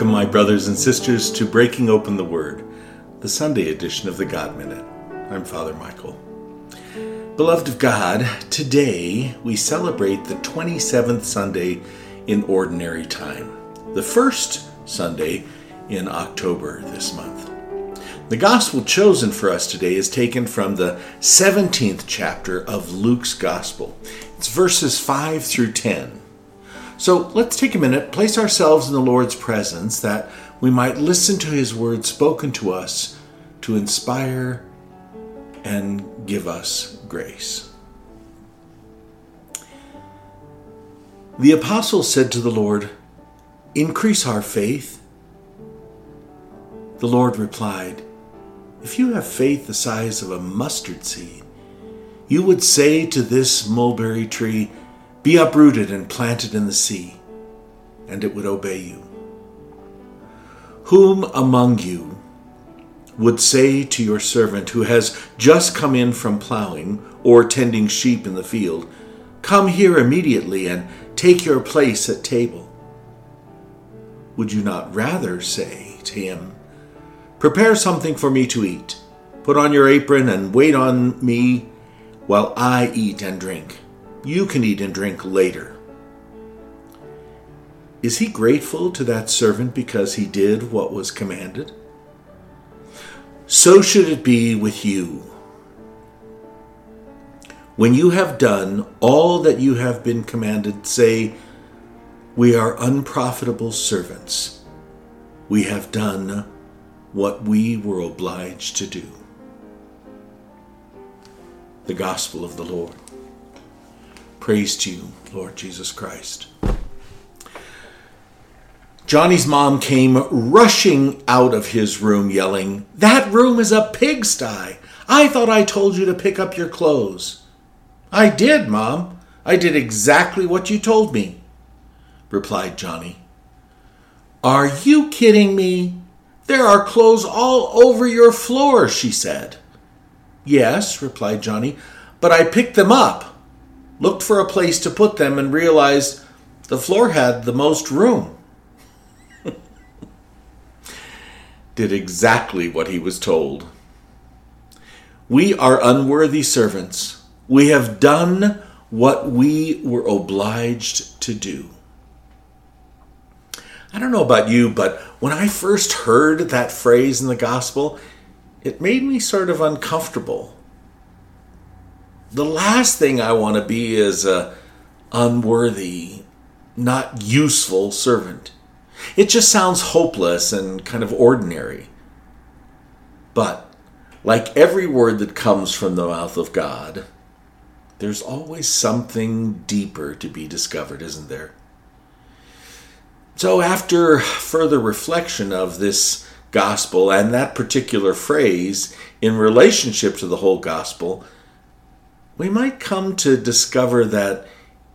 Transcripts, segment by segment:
Welcome, my brothers and sisters, to Breaking Open the Word, the Sunday edition of the God Minute. I'm Father Michael. Beloved of God, today we celebrate the 27th Sunday in Ordinary Time, the first Sunday in October this month. The Gospel chosen for us today is taken from the 17th chapter of Luke's Gospel. It's verses 5 through 10. So let's take a minute, place ourselves in the Lord's presence that we might listen to his word spoken to us to inspire and give us grace. The apostles said to the Lord, Increase our faith. The Lord replied, If you have faith the size of a mustard seed, you would say to this mulberry tree, be uprooted and planted in the sea, and it would obey you. Whom among you would say to your servant who has just come in from plowing or tending sheep in the field, Come here immediately and take your place at table? Would you not rather say to him, Prepare something for me to eat, put on your apron, and wait on me while I eat and drink? You can eat and drink later. Is he grateful to that servant because he did what was commanded? So should it be with you. When you have done all that you have been commanded, say, We are unprofitable servants. We have done what we were obliged to do. The Gospel of the Lord. Praise to you, Lord Jesus Christ. Johnny's mom came rushing out of his room yelling, That room is a pigsty. I thought I told you to pick up your clothes. I did, Mom. I did exactly what you told me, replied Johnny. Are you kidding me? There are clothes all over your floor, she said. Yes, replied Johnny, but I picked them up looked for a place to put them, and realized the floor had the most room. Did exactly what he was told. We are unworthy servants. We have done what we were obliged to do. I don't know about you, but when I first heard that phrase in the gospel, it made me sort of uncomfortable the last thing I want to be is a unworthy, not useful servant. It just sounds hopeless and kind of ordinary. But, like every word that comes from the mouth of God, there's always something deeper to be discovered, isn't there? So, after further reflection of this gospel and that particular phrase in relationship to the whole gospel, we might come to discover that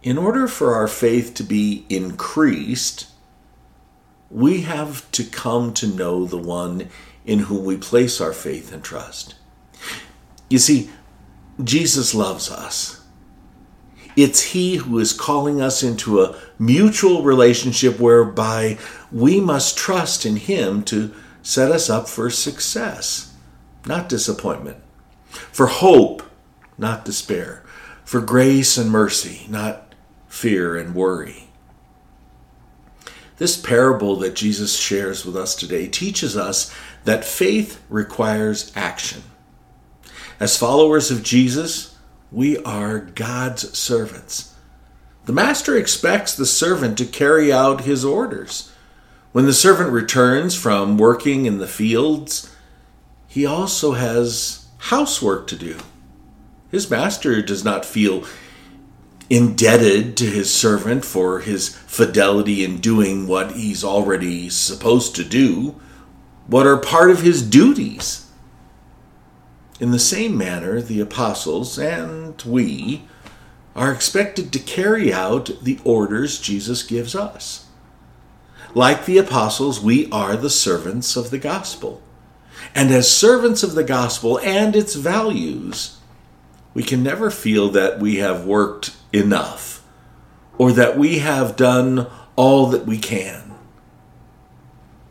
in order for our faith to be increased, we have to come to know the one in whom we place our faith and trust. You see, Jesus loves us. It's He who is calling us into a mutual relationship whereby we must trust in Him to set us up for success, not disappointment, for hope not despair, for grace and mercy, not fear and worry. This parable that Jesus shares with us today teaches us that faith requires action. As followers of Jesus, we are God's servants. The master expects the servant to carry out his orders. When the servant returns from working in the fields, he also has housework to do. His master does not feel indebted to his servant for his fidelity in doing what he's already supposed to do, what are part of his duties. In the same manner, the apostles and we are expected to carry out the orders Jesus gives us. Like the apostles, we are the servants of the gospel. And as servants of the gospel and its values, we can never feel that we have worked enough or that we have done all that we can.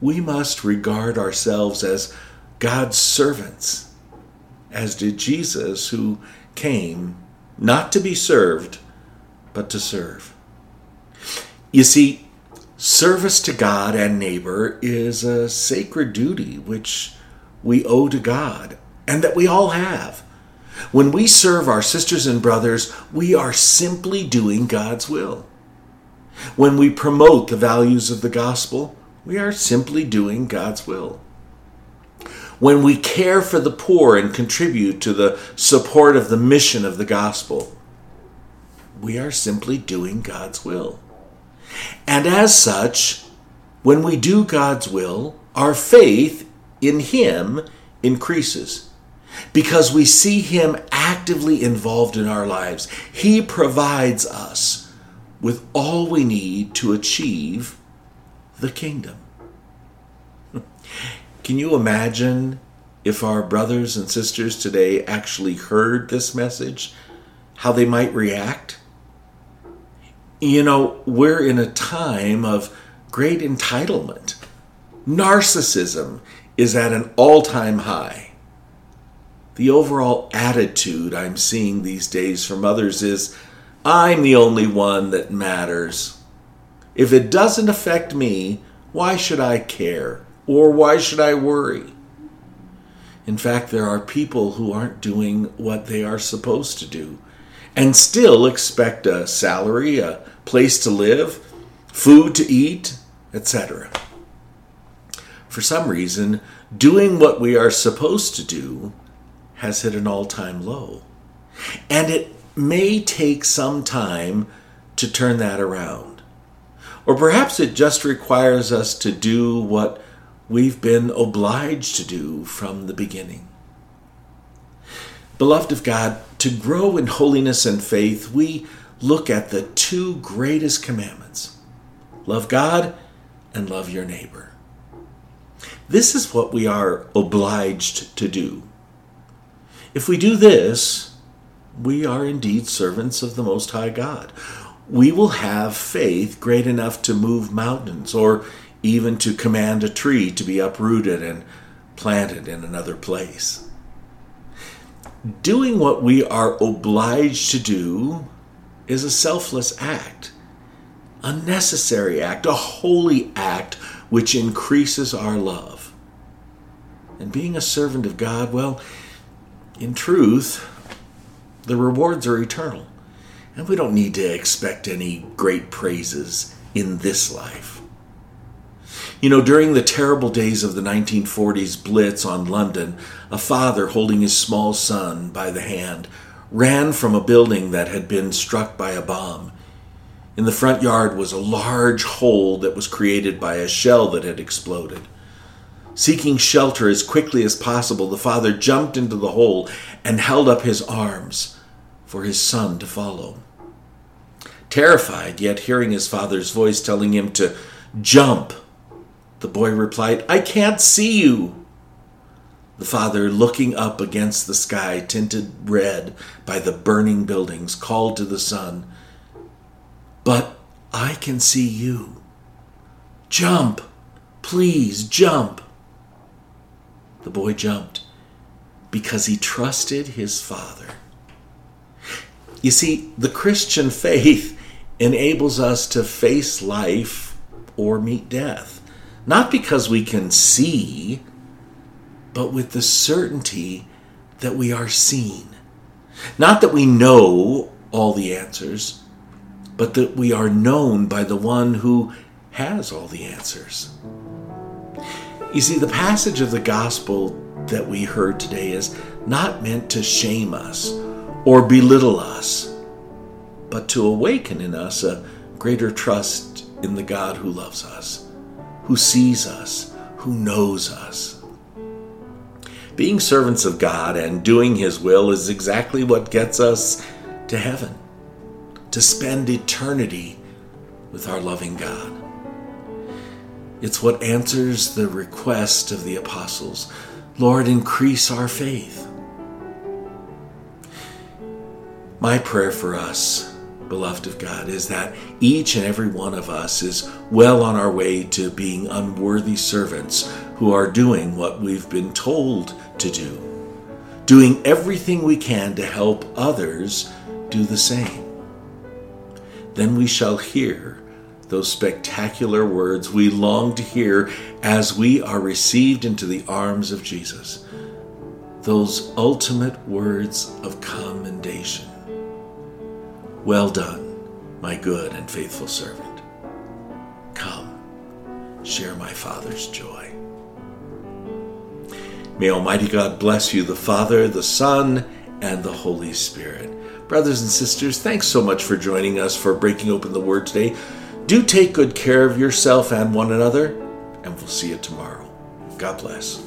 we must regard ourselves as God's servants, as did Jesus, who came not to be served, but to serve. You see, service to God and neighbor is a sacred duty which we owe to God and that we all have. When we serve our sisters and brothers, we are simply doing God's will. When we promote the values of the gospel, we are simply doing God's will. When we care for the poor and contribute to the support of the mission of the gospel, we are simply doing God's will. And as such, when we do God's will, our faith in Him increases because we see Him actively involved in our lives. He provides us with all we need to achieve the kingdom. Can you imagine if our brothers and sisters today actually heard this message, how they might react? You know, we're in a time of great entitlement. Narcissism is at an all time high. The overall attitude I'm seeing these days from others is I'm the only one that matters. If it doesn't affect me, why should I care? Or why should I worry? In fact, there are people who aren't doing what they are supposed to do and still expect a salary, a place to live, food to eat, etc. For some reason, doing what we are supposed to do has hit an all time low. And it may take some time to turn that around. Or perhaps it just requires us to do what we've been obliged to do from the beginning. Beloved of God, to grow in holiness and faith, we look at the two greatest commandments love God and love your neighbor. This is what we are obliged to do. If we do this, we are indeed servants of the Most High God. We will have faith great enough to move mountains or even to command a tree to be uprooted and planted in another place. Doing what we are obliged to do is a selfless act, a necessary act, a holy act which increases our love. And being a servant of God, well, in truth, the rewards are eternal. And we don't need to expect any great praises in this life. You know, during the terrible days of the 1940s blitz on London, a father holding his small son by the hand ran from a building that had been struck by a bomb. In the front yard was a large hole that was created by a shell that had exploded. Seeking shelter as quickly as possible, the father jumped into the hole and held up his arms for his son to follow. Terrified, yet hearing his father's voice telling him to jump, the boy replied, I can't see you. The father, looking up against the sky tinted red by the burning buildings, called to the son, But I can see you. Jump! Please jump! The boy jumped because he trusted his father. You see, the Christian faith enables us to face life or meet death not because we can see, but with the certainty that we are seen. Not that we know all the answers, but that we are known by the one who has all the answers. You see, the passage of the gospel that we heard today is not meant to shame us or belittle us, but to awaken in us a greater trust in the God who loves us who sees us, who knows us. Being servants of God and doing His will is exactly what gets us to heaven, to spend eternity with our loving God. It's what answers the request of the apostles Lord, increase our faith. My prayer for us beloved of God, is that each and every one of us is well on our way to being unworthy servants who are doing what we've been told to do, doing everything we can to help others do the same. Then we shall hear those spectacular words we long to hear as we are received into the arms of Jesus. Those ultimate words of commendation. Well done, my good and faithful servant. Come, share my Father's joy. May Almighty God bless you, the Father, the Son, and the Holy Spirit. Brothers and sisters, thanks so much for joining us for breaking open the Word today. Do take good care of yourself and one another, and we'll see you tomorrow. God bless.